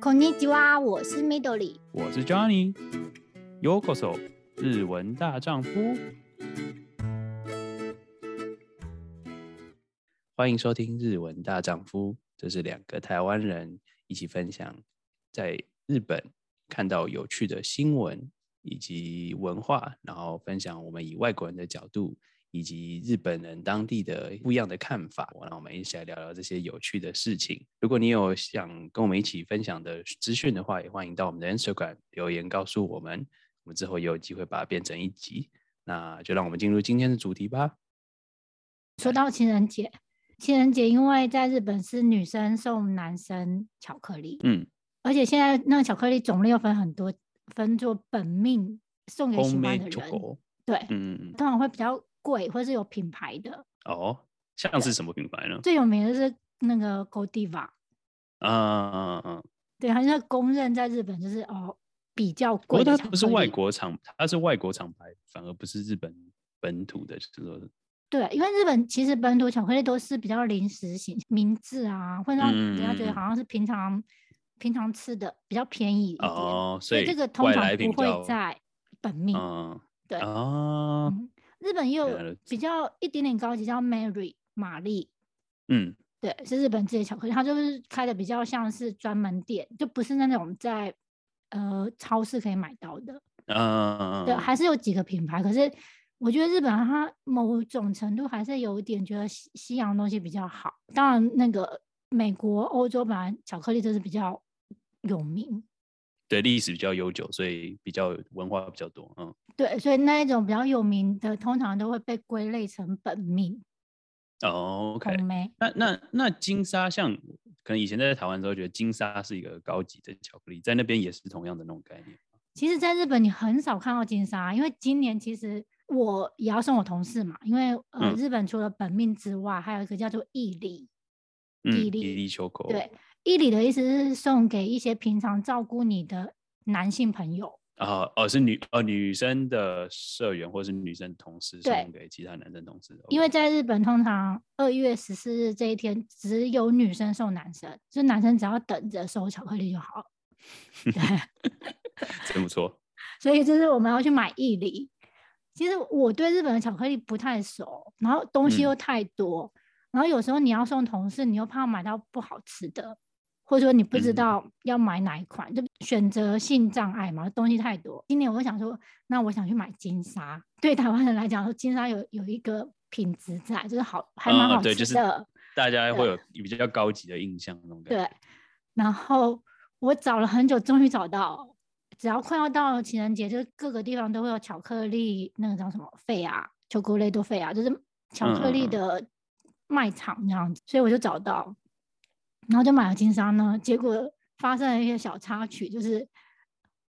こんにちは，我是 Midori，我是 Johnny。Yokoso，日文大丈夫。欢迎收听《日文大丈夫》，这是两个台湾人一起分享在日本看到有趣的新闻以及文化，然后分享我们以外国人的角度。 以及日本人当地的不一样的看法，让我们一起来聊聊这些有趣的事情。如果你有想跟我们一起分享的资讯的话，也欢迎到我们的 Instagram 留言告诉我们，我们之后也有机会把它变成一集。那就让我们进入今天的主题吧。说到情人节，情人节因为在日本是女生送男生巧克力，嗯，而且现在那个巧克力种类又分很多，分作本命送给喜欢的人，对，嗯，通常会比较。贵，或是有品牌的哦，像是什么品牌呢？最有名的是那个 Godiva，嗯嗯嗯，对，好像公认在日本就是哦比较贵。它不是外国厂，它是外国厂牌，反而不是日本本土的，就是说对，因为日本其实本土巧克力都是比较临时型，名字啊会让人家觉得好像是平常、嗯、平常吃的比较便宜一点，哦，所以，这个通常不会在本命，嗯、对哦。嗯日本又比较一点点高级，叫 Mary 玛丽，嗯，对，是日本自己的巧克力，它就是开的比较像是专门店，就不是那种在呃超市可以买到的，嗯，对，还是有几个品牌，可是我觉得日本它某种程度还是有一点觉得西西洋东西比较好，当然那个美国、欧洲本来巧克力就是比较有名。对，历史比较悠久，所以比较文化比较多，嗯，对，所以那一种比较有名的，通常都会被归类成本命。哦，OK，那那那金沙，像可能以前在台湾的时候，觉得金沙是一个高级的巧克力，在那边也是同样的那种概念。其实，在日本你很少看到金沙，因为今年其实我也要送我同事嘛，因为呃，日本除了本命之外，嗯、还有一个叫做义理，义利，义利秋口，对。义理的意思是送给一些平常照顾你的男性朋友啊，哦，是女哦女生的社员或是女生同事送给其他男生同事的。因为在日本，通常二月十四日这一天只有女生送男生，就男生只要等着收巧克力就好。对 真不错。所以就是我们要去买伊里。其实我对日本的巧克力不太熟，然后东西又太多，嗯、然后有时候你要送同事，你又怕买到不好吃的。或者说你不知道要买哪一款，嗯、就选择性障碍嘛，东西太多。今年我想说，那我想去买金沙。对台湾人来讲，说金沙有有一个品质在，就是好，还蛮好吃的。嗯、对，就是大家会有比较高级的印象那种感觉。对。然后我找了很久，终于找到。只要快要到情人节，就是各个地方都会有巧克力，那个叫什么费啊，巧克力都费啊，就是巧克力的卖场这样子。嗯、所以我就找到。然后就买了金沙呢，结果发生了一些小插曲，就是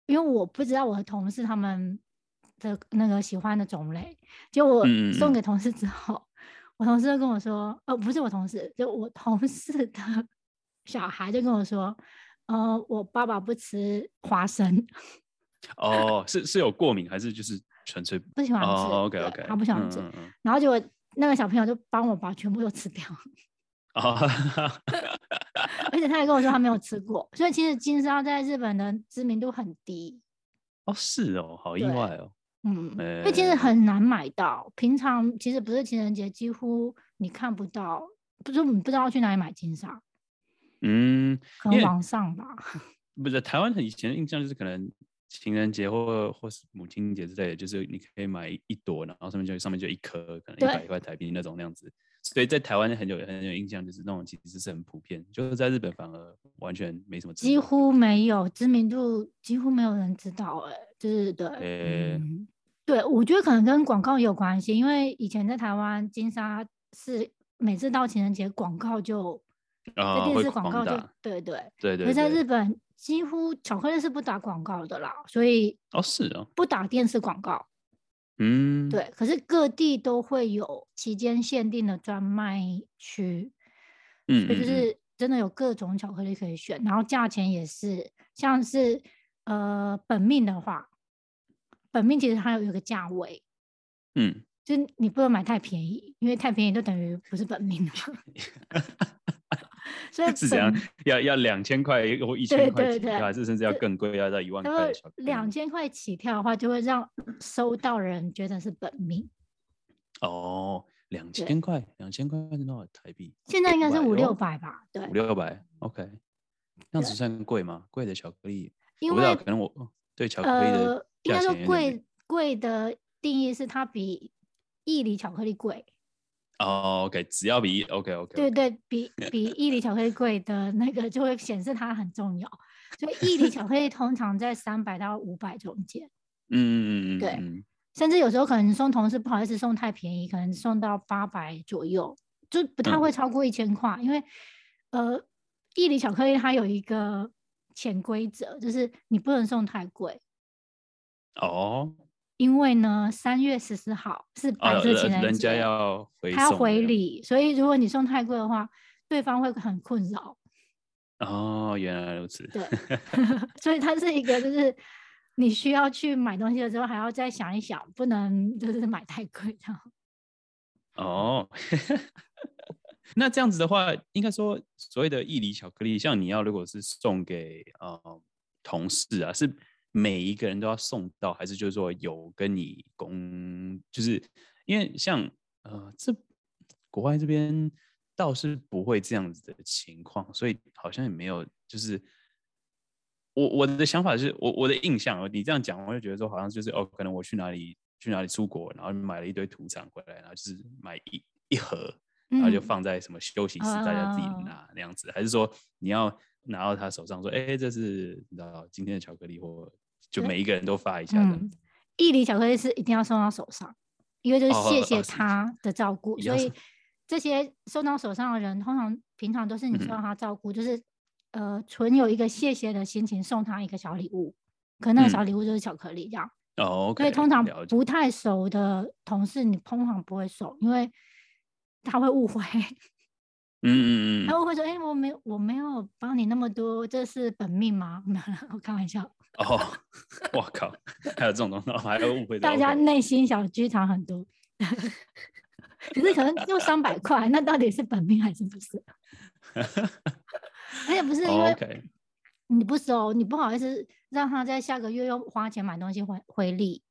因为我不知道我的同事他们的那个喜欢的种类，结果我送给同事之后，嗯、我同事就跟我说，哦，不是我同事，就我同事的 小孩就跟我说，呃，我爸爸不吃花生。哦，是是有过敏还是就是纯粹不喜欢吃？哦，OK OK，他不喜欢吃。嗯嗯，然后结果那个小朋友就帮我把全部都吃掉。哦，而且他也跟我说他没有吃过，所以其实金沙在日本的知名度很低。哦，是哦，好意外哦。嗯，欸、因为其实很难买到，平常其实不是情人节，几乎你看不到，不是你不知道去哪里买金沙。嗯，可能网上吧。不是台湾，以前的印象就是可能情人节或或是母亲节之类的，就是你可以买一朵，然后上面就上面就一颗，可能一百块台币那种那样子。所以在台湾很有很有印象，就是那种其实是很普遍，就是在日本反而完全没什么，几乎没有知名度，几乎没有人知道、欸。哎，就是对，欸、嗯，对，我觉得可能跟广告也有关系，因为以前在台湾金沙是每次到情人节广告就在电视广告就、哦、对对对对，而在日本几乎巧克力是不打广告的啦，所以哦是哦，不打电视广告。嗯，对，可是各地都会有期间限定的专卖区，嗯，所以就是真的有各种巧克力可以选，然后价钱也是，像是呃本命的话，本命其实它有一个价位，嗯，就你不能买太便宜，因为太便宜就等于不是本命了，所以是怎样，要要两千块或一千块起跳，还是甚至要更贵，要到一万块？两千块起跳的话，就会让收到人觉得是本命。哦，两千块，两千块是多少台币？现在应该是五六百吧？对，五六百。OK，那样子算贵吗？贵的巧克力，因为可能我对巧克力的呃，应该说贵贵的定义是它比义理巧克力贵。哦、oh，OK，只要比 OK OK，对对，比比义理巧克力贵的那个就会显示它很重要，所以义理巧克力通常在三百到五百中间。嗯嗯嗯，对，甚至有时候可能送同事不好意思送太便宜，可能送到八百左右，就不太会超过一千块，嗯，因为呃，义理巧克力它有一个潜规则，就是你不能送太贵。哦。因为呢，三月十四号是白色情人节，人家要回他要回礼，所以如果你送太贵的话，对方会很困扰。哦，原来如此。对，所以它是一个，就是你需要去买东西的时候，还要再想一想，不能就是买太贵这样。哦，那这样子的话，应该说所谓的义理巧克力，像你要如果是送给呃同事啊，是。每一个人都要送到，还是就是说有跟你公，就是因为像呃，这国外这边倒是不会这样子的情况，所以好像也没有，就是我我的想法是我我的印象，你这样讲，我就觉得说好像就是哦，可能我去哪里去哪里出国，然后买了一堆土产回来，然后就是买一一盒，然后就放在什么休息室，嗯、大家自己拿那样子，还是说你要拿到他手上说，哎，这是你知道今天的巧克力或。就每一个人都发一下的。嗯，义理巧克力是一定要送到手上，因为就是谢谢他的照顾，哦，所以这些送到手上的人，通常平常都是你需要他照顾，嗯，就是呃，存有一个谢谢的心情，送他一个小礼物，可能那个小礼物就是巧克力这样。哦，所以通常不太熟的同事，你通常不会送，因为他会误会。嗯嗯嗯，他会说：“哎，我没我没有帮你那么多，这是本命吗？” 没有，我开玩笑。哦，我靠，还有这种东西，还有误会。大家内心小剧场很多，可是可能就三百块，那到底是本命还是不是？而且不是因为你不收，你不好意思让他在下个月又花钱买东西回回礼。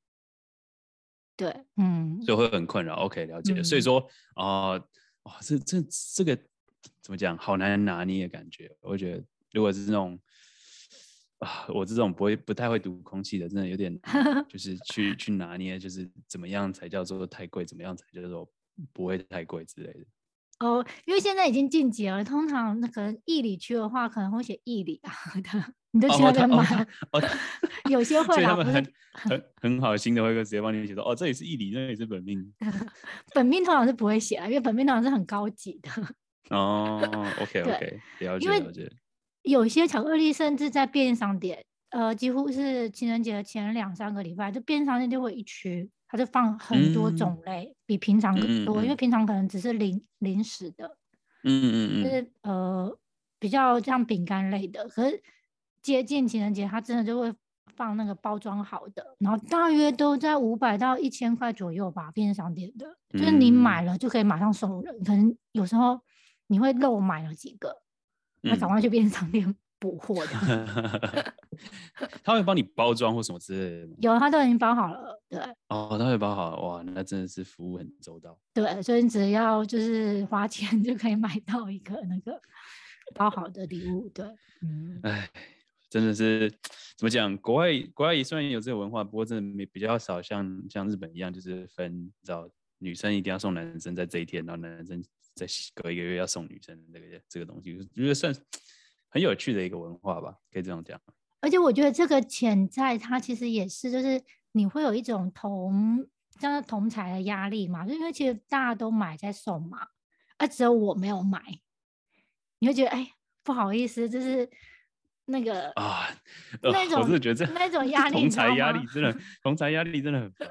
对，嗯，所以会很困扰。OK，了解。嗯、所以说啊，哇、呃，这这这个。怎么讲？好难拿捏的感觉。我觉得，如果是那种啊，我这种不会、不太会读空气的，真的有点，就是去去拿捏，就是怎么样才叫做太贵，怎么样才叫做不会太贵之类的。哦，因为现在已经晋级了，通常那个义理区的话，可能会写义理啊 的，你都去那边买。哦，有些会啊，很很很好心的会直接帮你写说，哦，这里是义理，那里是本命。本命通常是不会写啊，因为本命通常是很高级的。哦、oh，OK OK，了解了解。有些巧克力甚至在便利商店，呃，几乎是情人节的前两三个礼拜，就便利商店就会一区，它就放很多种类，嗯、比平常更多，嗯，因为平常可能只是零零食的，嗯嗯嗯，就是呃比较像饼干类的，可是接近情人节，它真的就会放那个包装好的，然后大约都在五百到一千块左右吧，便利商店的，就是你买了就可以马上送人，可能有时候。你会漏买了几个？那赶快去便利商店补货的。他会帮你包装或什么之类的？有，他都已经包好了。对。哦，他会包好了，哇，那真的是服务很周到。对，所以你只要就是花钱就可以买到一个那个包好的礼物。对，嗯。哎，真的是怎么讲？国外国外也虽然有这个文化，不过真的没比较少像像日本一样，就是分，你知道女生一定要送男生在这一天，然后男生。在隔一个月要送女生这个这个东西，我觉得算很有趣的一个文化吧，可以这样讲。而且我觉得这个潜在它其实也是，就是你会有一种同像同财的压力嘛，就因为其实大家都买在送嘛，啊，只有我没有买，你会觉得哎不好意思，就是那个啊、呃，那种我是觉得那种压力，同财压力真的，同财压力真的很烦。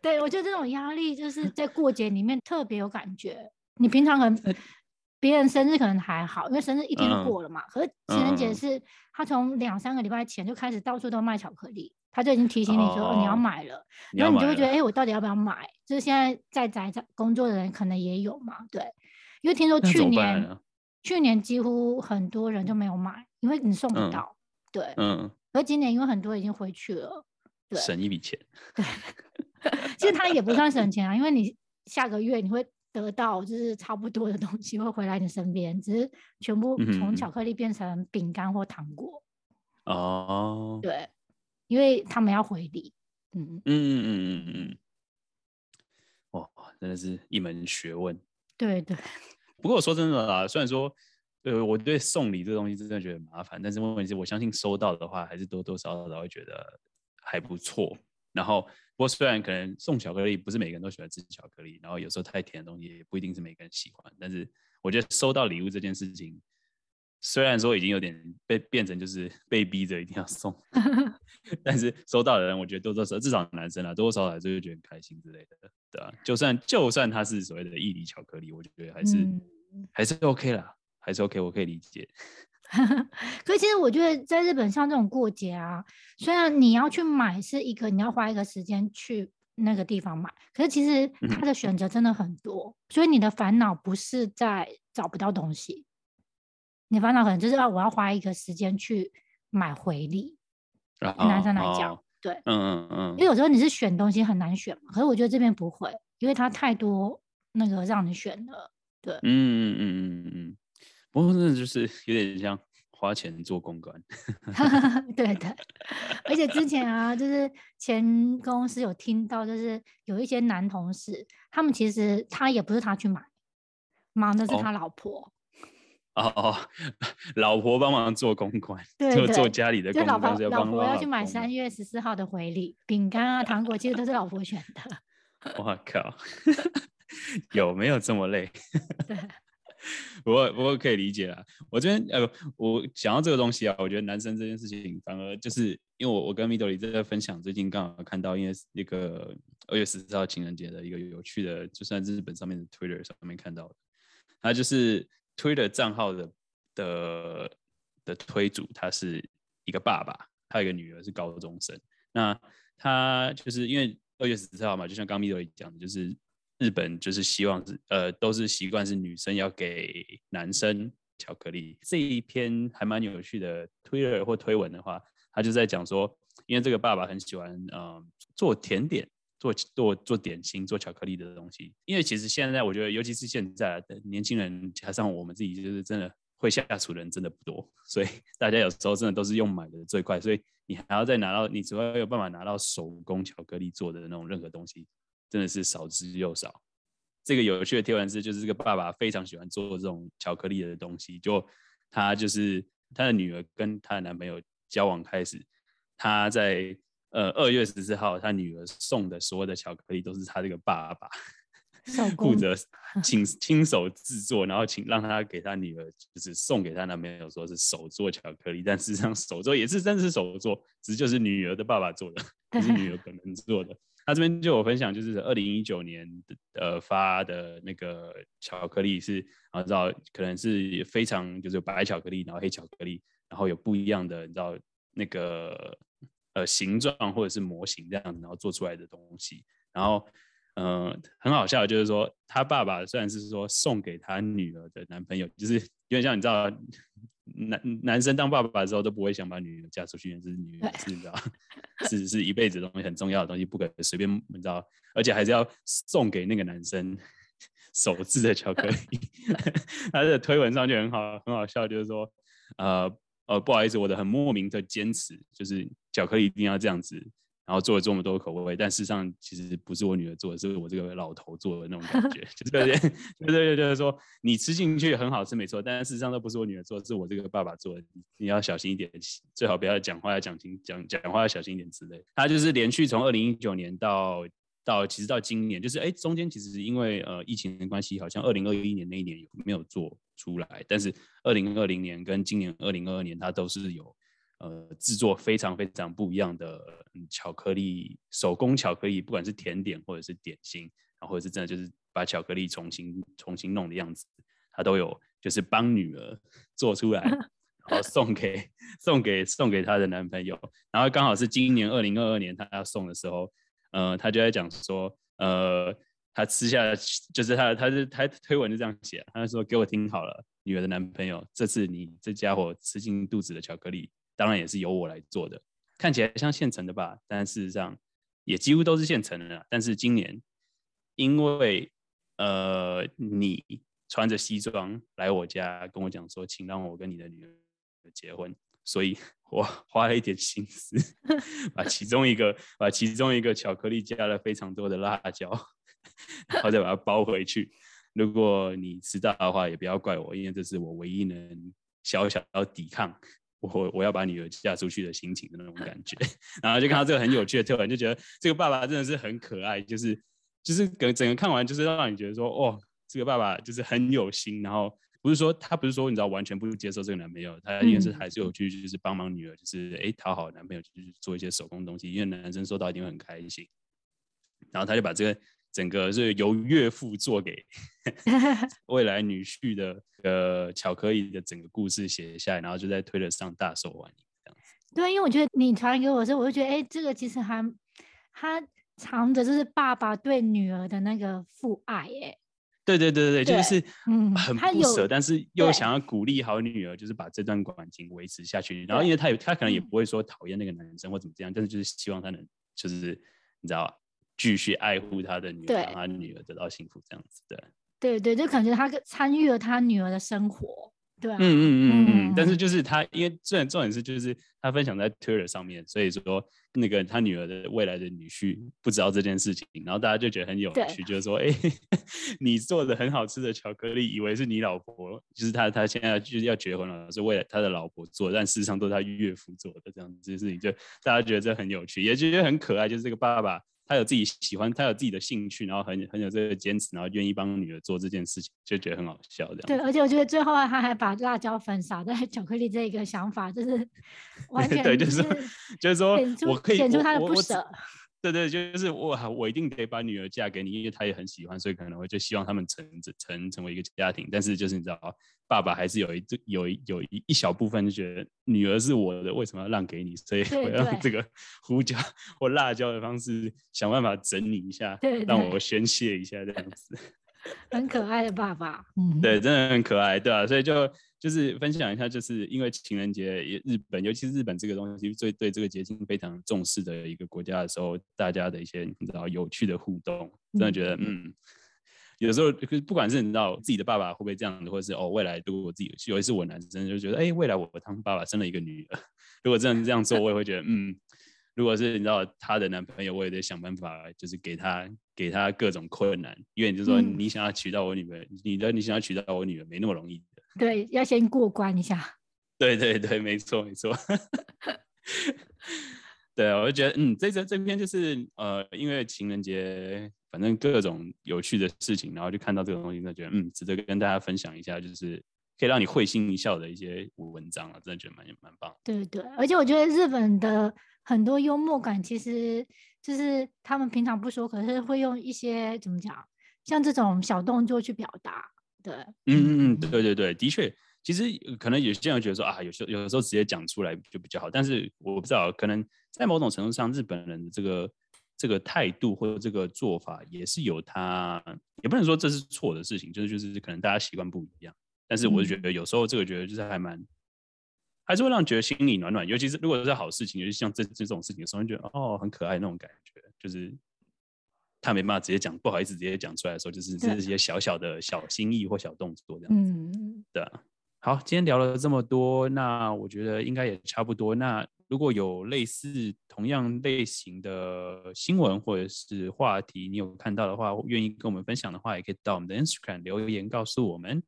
对，我觉得这种压力就是在过节里面特别有感觉。你平常可能别人生日可能还好，因为生日一天就过了嘛。嗯、可是情人节是，他从两三个礼拜前就开始到处都卖巧克力，他就已经提醒你说、哦哦、你要买了，然后你就会觉得，哎、欸，我到底要不要买？就是现在在宅在工作的人可能也有嘛，对。因为听说去年去年几乎很多人就没有买，因为你送不到。嗯、对，嗯。而今年因为很多已经回去了，对，省一笔钱。对，其实它也不算省钱啊，因为你下个月你会得到就是差不多的东西会回来你身边，只是全部从巧克力变成饼干或糖果。哦、嗯，对，因为他们要回礼。嗯嗯嗯嗯嗯嗯。哇，真的是一门学问。对对。不过我说真的啦，虽然说，呃，我对送礼这个东西真的觉得麻烦，但是问题是，我相信收到的话，还是多多少少会觉得还不错。然后，不过虽然可能送巧克力不是每个人都喜欢吃巧克力，然后有时候太甜的东西也不一定是每个人喜欢，但是我觉得收到礼物这件事情，虽然说已经有点被变成就是被逼着一定要送，但是收到的人，我觉得多多少少至少男生啊，多多少少还是会觉得很开心之类的，对啊，就算就算它是所谓的义理巧克力，我觉得还是、嗯、还是 OK 啦，还是 OK，我可以理解。可是其实我觉得在日本像这种过节啊，虽然你要去买是一个你要花一个时间去那个地方买，可是其实它的选择真的很多，嗯、所以你的烦恼不是在找不到东西。你烦恼可能就是要我要花一个时间去买回礼，对男生来讲，哦、对，嗯嗯嗯，因为有时候你是选东西很难选嘛，可是我觉得这边不会，因为它太多那个让你选的，对，嗯嗯嗯嗯嗯，不过真的就是 有点像花钱做公关，对的，而且之前啊，就是前公司有听到，就是有一些男同事，他们其实他也不是他去买，忙的是他老婆。哦 哦哦，老婆帮忙做公关，对，就做家里的公关。老婆老婆要去买三月十四号的回礼饼干啊、糖果，其实都是老婆选的。我靠，有没有这么累？对，不过不过可以理解啦。我这边呃，我想到这个东西啊，我觉得男生这件事情反而就是因为我我跟 Midori 在分享，最近刚好看到，因为那个二月十四号情人节的一个有趣的，就算日本上面的 Twitter 上面看到的，他就是。推的账号的的的推主，他是一个爸爸，他有一个女儿是高中生。那他就是因为二月十四号嘛，就像刚米德讲的，就是日本就是希望是呃都是习惯是女生要给男生巧克力。这一篇还蛮有趣的推特或推文的话，他就在讲说，因为这个爸爸很喜欢嗯、呃、做甜点。做做做点心、做巧克力的东西，因为其实现在我觉得，尤其是现在的年轻人，加上我们自己，就是真的会下厨的人真的不多，所以 大家有时候真的都是用买的最快，所以你还要再拿到，你只要有办法拿到手工巧克力做的那种任何东西，真的是少之又少。这个有趣的贴文是，就是这个爸爸非常喜欢做这种巧克力的东西，就他就是他的女儿跟他的男朋友交往开始，他在。呃，二月十四号，他女儿送的所有的巧克力都是他这个爸爸负责亲亲手制作，然后请让他给他女儿，就是送给他男朋友，说是手做巧克力，但事实上手做也是真的是手做，只是就是女儿的爸爸做的，不是女儿本人做的。他这边就有分享，就是二零一九年呃发的那个巧克力是，啊，知道可能是非常就是白巧克力，然后黑巧克力，然后有不一样的，你知道那个。呃，形状或者是模型这样，然后做出来的东西，然后，嗯、很好笑，就是说他爸爸虽然是说送给他女儿的男朋友，就是有点像你知道，男男生当爸爸的时候都不会想把女儿嫁出去，是女儿是你知道，是是一辈子的东西，很重要的东西，不可随便你知道，而且还是要送给那个男生手制的巧克力。他的推文上就很好，很好笑，就是说，呃。呃，不好意思，我的很莫名的坚持就是巧克力一定要这样子，然后做了这么多口味，但事实上其实不是我女儿做的，是我这个老头做的那种感觉，就是对对对，就是说你吃进去很好吃没错，但是事实上都不是我女儿做的，是我这个爸爸做的，你要小心一点，最好不要讲话要讲清讲讲话要小心一点之类。他就是连续从二零一九年到。到其实到今年，就是哎，中间其实因为呃疫情的关系，好像二零二一年那一年有没有做出来，但是二零二零年跟今年二零二二年，它都是有呃制作非常非常不一样的巧克力，手工巧克力，不管是甜点或者是点心，然后或者是真的就是把巧克力重新重新弄的样子，他都有就是帮女儿 做出来，然后送给送给送给她的男朋友，然后刚好是今年二零二二年她要送的时候。呃，他就在讲说，呃，他吃下就是他，他是他推文就这样写，他就说给我听好了，女儿的男朋友，这次你这家伙吃进肚子的巧克力，当然也是由我来做的，看起来像现成的吧？但事实上也几乎都是现成的。但是今年因为呃你穿着西装来我家跟我讲说，请让我跟你的女儿结婚，所以 我花了一点心思，把其中一个把其中一个巧克力加了非常多的辣椒，然后再把它包回去。如果你知道的话，也不要怪我，因为这是我唯一能小小抵抗我我要把女儿嫁出去的心情的那种感觉。然后就看到这个很有趣的特点，就觉得这个爸爸真的是很可爱，就是就是整整个看完就是让你觉得说，哦，这个爸爸就是很有心。然后不是说他不是说你知道完全不接受这个男朋友，他应该是还是有去就是帮忙女儿，就是哎讨好男朋友，就是做一些手工东西，因为男生收到一定会很开心。然后他就把这个。整个是由岳父做给 未来女婿的呃巧克力的整个故事写下来，然后就在推特上大受欢迎这样子。对，因为我觉得你传给我的时候，我就觉得哎，这个其实还他藏着就是爸爸对女儿的那个父爱哎。对对对对，就是嗯很不舍，嗯、但是又想要鼓励好女儿，就是把这段感情维持下去。然后因为他有他可能也不会说讨厌那个男生或怎么这样，但是就是希望他能就是你知道吧。继续爱护他的女儿，让他女儿得到幸福，这样子对。对对，就感觉他参与了他女儿的生活。对、啊，嗯嗯嗯嗯嗯。但是就是他，因为重点重点是就是他分享在 Twitter 上面，所以说那个他女儿的未来的女婿不知道这件事情，然后大家就觉得很有趣，就是说，哎，你做的很好吃的巧克力，以为是你老婆，就是他他现在就是要结婚了，是为了他的老婆做，但事实上都是他岳父做的这样子的事情，就大家觉得这很有趣，也觉得很可爱，就是这个爸爸。他有自己喜欢，他有自己的兴趣，然后很很有这个坚持，然后愿意帮女儿做这件事情，就觉得很好笑这样。对，而且我觉得最后他还把辣椒粉撒在巧克力这个想法，就是 完全、就是、对，就是说，就是说，我可以显出他的不舍。对对，就是我我一定得把女儿嫁给你，因为她也很喜欢，所以可能会就希望他们成成成为一个家庭。但是就是你知道，爸爸还是有一有一有一一小部分就觉得女儿是我的，为什么要让给你？所以我要用这个胡椒或辣椒的方式想办法整理一下，对对对，让我宣泄一下这样子。很可爱的爸爸，嗯，对，真的很可爱，对啊，所以就就是分享一下，就是因为情人节，日本，尤其是日本这个东西，最对这个节庆非常重视的一个国家的时候，大家的一些你知道有趣的互动，真的觉得，嗯，嗯，有时候不管是你知道自己的爸爸会不会这样的，或者是哦，未来如果我自己，有一次我男生就觉得，哎，未来我当爸爸生了一个女儿，如果真的这样做，我也会觉得，嗯。如果是你知道她的男朋友，我也得想办法，就是给他给他各种困难，因为就是说你想要娶到我女儿，嗯、你的你想要娶到我女儿没那么容易的。对，要先过关一下。对对对，没错没错。对啊，我就觉得嗯，这这这篇就是呃，因为情人节，反正各种有趣的事情，然后就看到这个东西，就觉得嗯，值得跟大家分享一下，就是可以让你会心一笑的一些文章啊，真的觉得蛮蛮棒。对对，而且我觉得日本的。很多幽默感其实就是他们平常不说，可是会用一些怎么讲，像这种小动作去表达。对，嗯嗯。嗯，对对对，的确，其实可能有些人觉得说啊，有时候有的时候直接讲出来就比较好，但是我不知道，可能在某种程度上，日本人的这个这个态度或者这个做法也是有他，也不能说这是错的事情，就是就是可能大家习惯不一样，但是我就觉得有时候这个觉得就是还蛮。还是会让人觉得心里暖暖，尤其是如果是好事情，尤其像这这种事情的时候，你觉得哦很可爱那种感觉，就是他没办法直接讲，不好意思直接讲出来的时候，就是这些小小的小心意或小动作这样子。嗯，对啊。好，今天聊了这么多，那我觉得应该也差不多。那如果有类似同样类型的新闻或者是话题，你有看到的话，愿意跟我们分享的话，也可以到我们的 Instagram 留言告诉我们。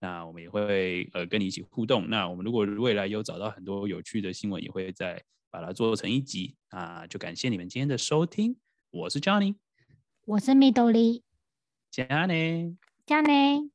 那我们也会呃跟你一起互动。那我们如果未来有找到很多有趣的新闻，也会再把它做成一集啊。就感谢你们今天的收听，我是 Johnny，我是 Midori，加内，加内。